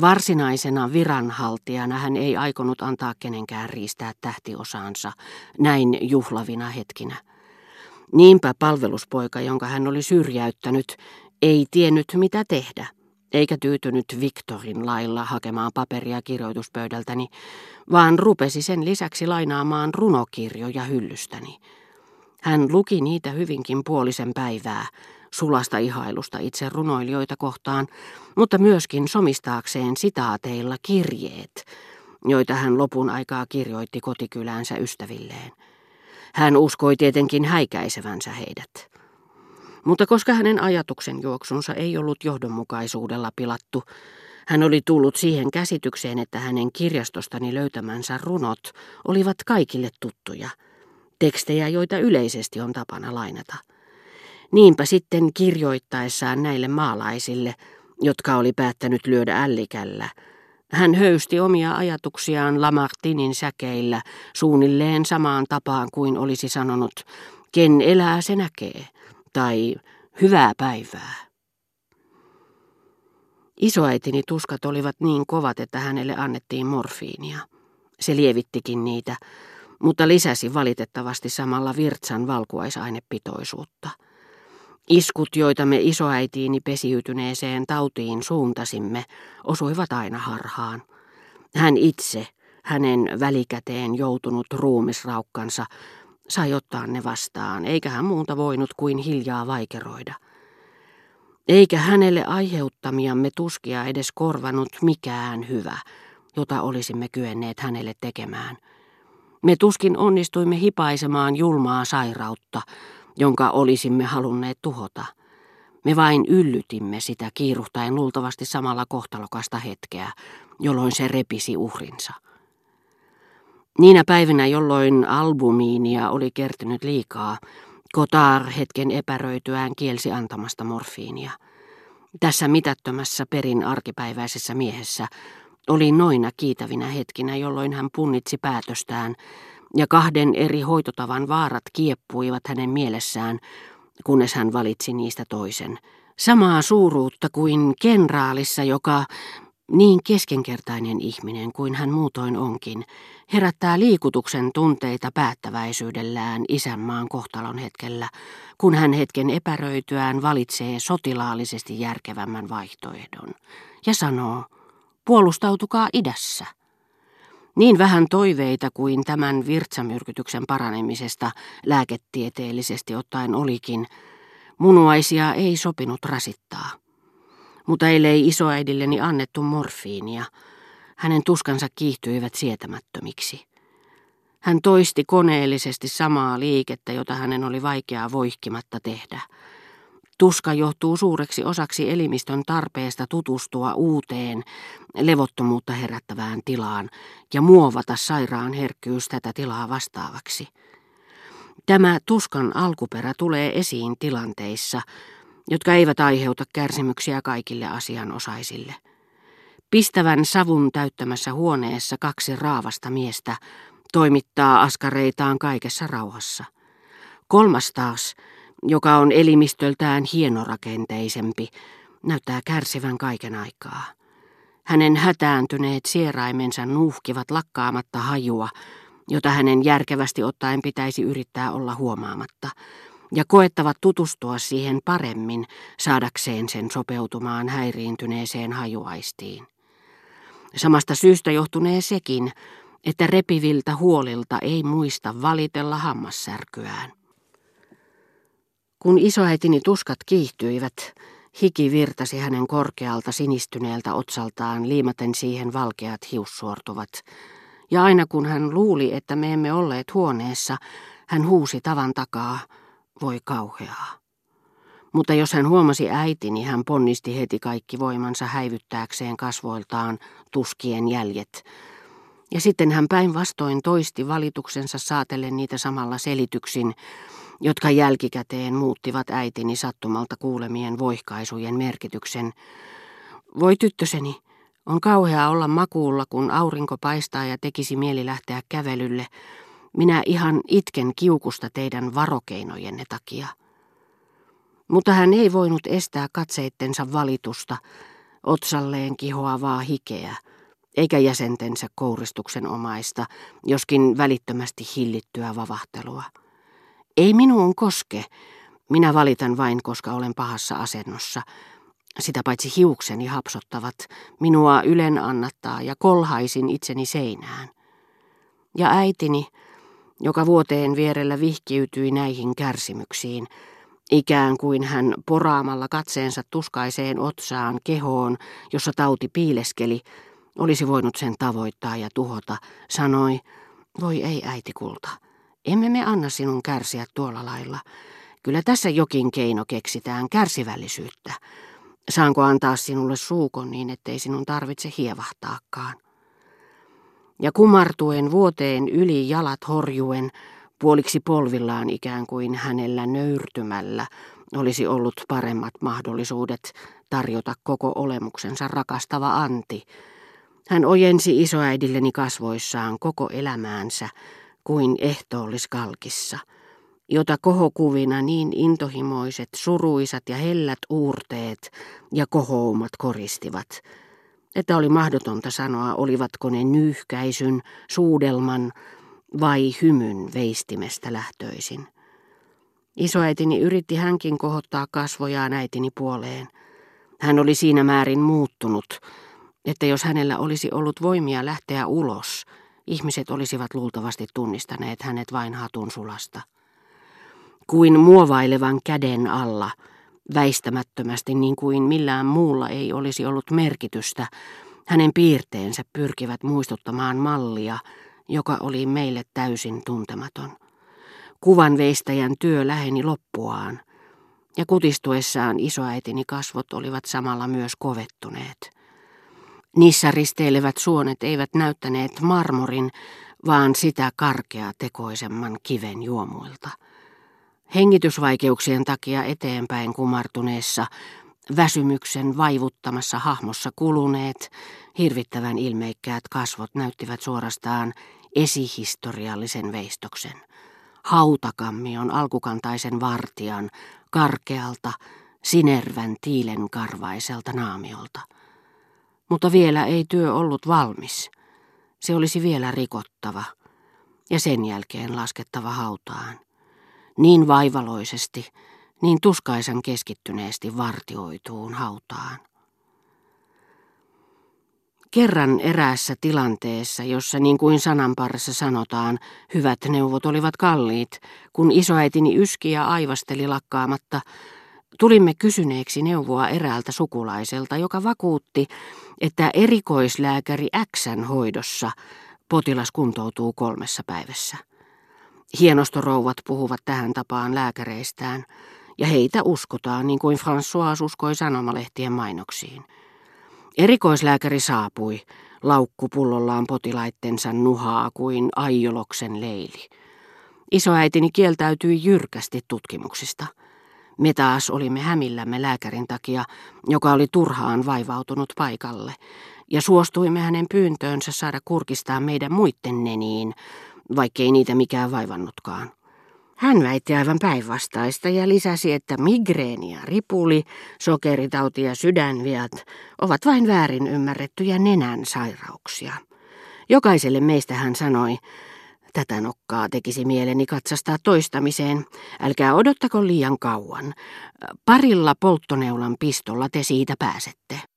Varsinaisena viranhaltijana hän ei aikonut antaa kenenkään riistää tähtiosaansa näin juhlavina hetkinä. Niinpä palveluspoika, jonka hän oli syrjäyttänyt, ei tiennyt mitä tehdä, eikä tyytynyt Viktorin lailla hakemaan paperia kirjoituspöydältäni, vaan rupesi sen lisäksi lainaamaan runokirjoja hyllystäni. Hän luki niitä hyvinkin puolisen päivää, sulasta ihailusta itse runoilijoita kohtaan, mutta myöskin somistaakseen sitaateilla kirjeet, joita hän lopun aikaa kirjoitti kotikyläänsä ystävilleen. Hän uskoi tietenkin häikäisevänsä heidät. Mutta koska hänen ajatuksen juoksunsa ei ollut johdonmukaisuudella pilattu, hän oli tullut siihen käsitykseen, että hänen kirjastostani löytämänsä runot olivat kaikille tuttuja, tekstejä, joita yleisesti on tapana lainata. Niinpä sitten kirjoittaessaan näille maalaisille, jotka oli päättänyt lyödä ällikällä, hän höysti omia ajatuksiaan Lamartinin säkeillä suunnilleen samaan tapaan kuin olisi sanonut, ken elää se näkee, tai hyvää päivää. Isoäitini tuskat olivat niin kovat, että hänelle annettiin morfiinia. Se lievittikin niitä, mutta lisäsi valitettavasti samalla virtsan valkuaisainepitoisuutta. Iskut, joita me isoäitiini pesiytyneeseen tautiin suuntasimme, osuivat aina harhaan. Hän itse, hänen välikäteen joutunut ruumisraukkansa, sai ottaa ne vastaan, eikä hän muuta voinut kuin hiljaa vaikeroida. Eikä hänelle aiheuttamiamme tuskia edes korvanut mikään hyvä, jota olisimme kyenneet hänelle tekemään. Me tuskin onnistuimme hipaisemaan julmaa sairautta, jonka olisimme halunneet tuhota. Me vain yllytimme sitä kiiruhtaen luultavasti samalla kohtalokasta hetkeä, jolloin se repisi uhrinsa. Niinä päivinä, jolloin albumiinia oli kertynyt liikaa, Kotar hetken epäröityään kielsi antamasta morfiinia. Tässä mitättömässä perin arkipäiväisessä miehessä oli noina kiitävinä hetkinä, jolloin hän punnitsi päätöstään, ja kahden eri hoitotavan vaarat kieppuivat hänen mielessään, kunnes hän valitsi niistä toisen. Samaa suuruutta kuin kenraalissa, joka, niin keskenkertainen ihminen kuin hän muutoin onkin, herättää liikutuksen tunteita päättäväisyydellään isänmaan kohtalon hetkellä, kun hän hetken epäröityään valitsee sotilaallisesti järkevämmän vaihtoehdon ja sanoo, puolustautukaa idässä. Niin vähän toiveita kuin tämän virtsamyrkytyksen paranemisesta lääketieteellisesti ottaen olikin, munuaisia ei sopinut rasittaa. Mutta ellei isoäidilleni annettu morfiinia, hänen tuskansa kiihtyivät sietämättömiksi. Hän toisti koneellisesti samaa liikettä, jota hänen oli vaikeaa voihkimatta tehdä. Tuska johtuu suureksi osaksi elimistön tarpeesta tutustua uuteen, levottomuutta herättävään tilaan ja muovata sairaan herkkyys tätä tilaa vastaavaksi. Tämä tuskan alkuperä tulee esiin tilanteissa, jotka eivät aiheuta kärsimyksiä kaikille asianosaisille. Pistävän savun täyttämässä huoneessa kaksi raavasta miestä toimittaa askareitaan kaikessa rauhassa. Kolmas taas, joka on elimistöltään hienorakenteisempi, näyttää kärsivän kaiken aikaa. Hänen hätääntyneet sieraimensa nuuhkivat lakkaamatta hajua, jota hänen järkevästi ottaen pitäisi yrittää olla huomaamatta, ja koettavat tutustua siihen paremmin saadakseen sen sopeutumaan häiriintyneeseen hajuaistiin. Samasta syystä johtunee sekin, että repiviltä huolilta ei muista valitella hammassärkyään. Kun isoäitini tuskat kiihtyivät, hiki virtasi hänen korkealta sinistyneeltä otsaltaan liimaten siihen valkeat hiussuortuvat, ja aina kun hän luuli, että me emme olleet huoneessa, hän huusi tavan takaa, voi kauheaa. Mutta jos hän huomasi äitini, hän ponnisti heti kaikki voimansa häivyttääkseen kasvoiltaan tuskien jäljet. Ja sitten hän päinvastoin toisti valituksensa saatellen niitä samalla selityksin, jotka jälkikäteen muuttivat äitini sattumalta kuulemien voihkaisujen merkityksen. Voi tyttöseni, on kauhea olla makuulla, kun aurinko paistaa ja tekisi mieli lähteä kävelylle. Minä ihan itken kiukusta teidän varokeinojenne takia. Mutta hän ei voinut estää katseittensa valitusta, otsalleen kihoavaa hikeä, eikä jäsentensä kouristuksen omaista, joskin välittömästi hillittyä vavahtelua. Ei minuun koske, minä valitan vain, koska olen pahassa asennossa. Sitä paitsi hiukseni hapsottavat, minua ylen annattaa ja kolhaisin itseni seinään. Ja äitini, joka vuoteen vierellä vihkiytyi näihin kärsimyksiin, ikään kuin hän poraamalla katseensa tuskaiseen otsaan kehoon, jossa tauti piileskeli, olisi voinut sen tavoittaa ja tuhota, sanoi, voi ei äiti kulta, emme me anna sinun kärsiä tuolla lailla. Kyllä tässä jokin keino keksitään, kärsivällisyyttä. Saanko antaa sinulle suukon niin, ettei sinun tarvitse hievahtaakaan? Ja kumartuen vuoteen yli jalat horjuen, puoliksi polvillaan ikään kuin hänellä nöyrtymällä, olisi ollut paremmat mahdollisuudet tarjota koko olemuksensa rakastava anti. Hän ojensi isoäidilleni kasvoissaan koko elämäänsä kuin ehtoolliskalkissa – jota kohokuvina niin intohimoiset, suruisat ja hellät uurteet ja kohoumat koristivat, että oli mahdotonta sanoa, olivatko ne nyyhkäisyn, suudelman vai hymyn veistimestä lähtöisin. Isoäitini yritti hänkin kohottaa kasvojaan äitini puoleen. Hän oli siinä määrin muuttunut, että jos hänellä olisi ollut voimia lähteä ulos, ihmiset olisivat luultavasti tunnistaneet hänet vain hatun sulasta kuin muovailevan käden alla, väistämättömästi niin kuin millään muulla ei olisi ollut merkitystä, hänen piirteensä pyrkivät muistuttamaan mallia, joka oli meille täysin tuntematon. Kuvan veistäjän työ läheni loppuaan, ja kutistuessaan isoäitini kasvot olivat samalla myös kovettuneet. Niissä risteilevät suonet eivät näyttäneet marmorin, vaan sitä karkea tekoisemman kiven juomuilta. Hengitysvaikeuksien takia eteenpäin kumartuneessa, väsymyksen vaivuttamassa hahmossa kuluneet, hirvittävän ilmeikkäät kasvot näyttivät suorastaan esihistoriallisen veistoksen. Hautakammion alkukantaisen vartijan, karkealta, sinervän tiilen karvaiselta naamiolta. Mutta vielä ei työ ollut valmis. Se olisi vielä rikottava ja sen jälkeen laskettava hautaan niin vaivaloisesti, niin tuskaisan keskittyneesti vartioituun hautaan. Kerran eräässä tilanteessa, jossa niin kuin sananparissa sanotaan, hyvät neuvot olivat kalliit, kun isoäitini yski ja aivasteli lakkaamatta, tulimme kysyneeksi neuvoa eräältä sukulaiselta, joka vakuutti, että erikoislääkäri Xn hoidossa potilas kuntoutuu kolmessa päivässä. Hienostorouvat puhuvat tähän tapaan lääkäreistään, ja heitä uskotaan niin kuin François uskoi sanomalehtien mainoksiin. Erikoislääkäri saapui, laukku pullollaan potilaittensa nuhaa kuin aioloksen leili. Isoäitini kieltäytyi jyrkästi tutkimuksista. Me taas olimme hämillämme lääkärin takia, joka oli turhaan vaivautunut paikalle, ja suostuimme hänen pyyntöönsä saada kurkistaa meidän muitten neniin, vaikkei niitä mikään vaivannutkaan. Hän väitti aivan päinvastaista ja lisäsi, että migreeni ja ripuli, sokeritauti ja sydänviat ovat vain väärin ymmärrettyjä nenän sairauksia. Jokaiselle meistä hän sanoi, tätä nokkaa tekisi mieleni katsastaa toistamiseen, älkää odottako liian kauan. Parilla polttoneulan pistolla te siitä pääsette.